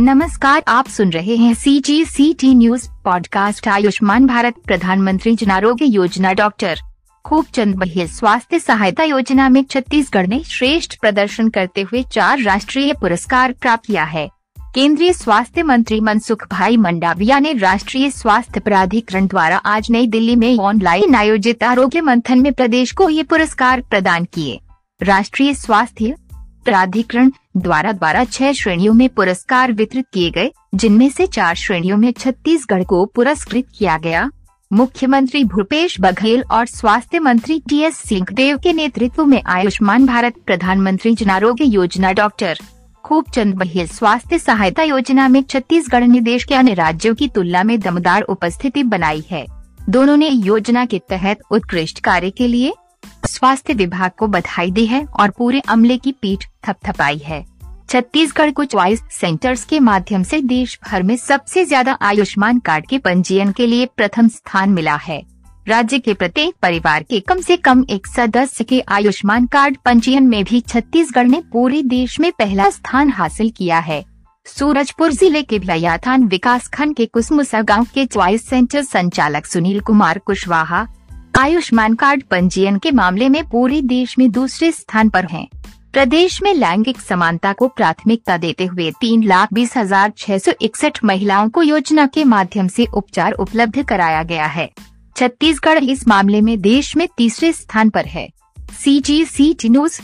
नमस्कार, आप सुन रहे हैं C G C T news podcast Ayushman Bharat Pradhan Mantri Jan Arogya योजना, डॉक्टर खूब चंद बघेल स्वास्थ्य सहायता योजना में छत्तीसगढ़ ने श्रेष्ठ प्रदर्शन करते हुए चार राष्ट्रीय पुरस्कार प्राप्त किया है। केंद्रीय स्वास्थ्य मंत्री मनसुख भाई मंडाविया ने राष्ट्रीय स्वास्थ्य प्राधिकरण द्वारा आज नई दिल्ली में ऑनलाइन आयोजित आरोग्य मंथन में प्रदेश को ये पुरस्कार प्रदान किए। राष्ट्रीय स्वास्थ्य प्राधिकरण द्वारा द्वारा छह श्रेणियों में पुरस्कार वितरित किए गए, जिनमें से चार श्रेणियों में छत्तीसगढ़ को पुरस्कृत किया गया। मुख्यमंत्री भूपेश बघेल और स्वास्थ्य मंत्री टी एस सिंहदेव के नेतृत्व में आयुष्मान भारत प्रधानमंत्री जन आरोग्य योजना डॉक्टर खूब चंद बघेल स्वास्थ्य सहायता योजना में छत्तीसगढ़ ने देश के अन्य राज्यों की तुलना में दमदार उपस्थिति बनाई है। दोनों ने योजना के तहत उत्कृष्ट कार्य के लिए स्वास्थ्य विभाग को बधाई दी है और पूरे अमले की पीठ थपथपाई है। छत्तीसगढ़ को च्वाइस सेंटर्स के माध्यम से देश भर में सबसे ज़्यादा आयुष्मान कार्ड के पंजीयन के लिए प्रथम स्थान मिला है। राज्य के प्रत्येक परिवार के कम से कम एक सदस्य के आयुष्मान कार्ड पंजीयन में भी छत्तीसगढ़ ने पूरे देश में पहला स्थान हासिल किया है। सूरजपुर ज़िले के भयाथान विकास खंड के कुसमुसा गाँव के च्वाइस सेंटर संचालक सुनील कुमार कुशवाहा आयुष्मान कार्ड पंजीयन के मामले में पूरे देश में दूसरे स्थान पर हैं। प्रदेश में लैंगिक समानता को प्राथमिकता देते हुए तीन लाख बीस हज़ार छह सौ इकसठ महिलाओं को योजना के माध्यम से उपचार उपलब्ध कराया गया है छत्तीसगढ़ इस मामले में देश में तीसरे स्थान पर है सी जी सी टी न्यूज़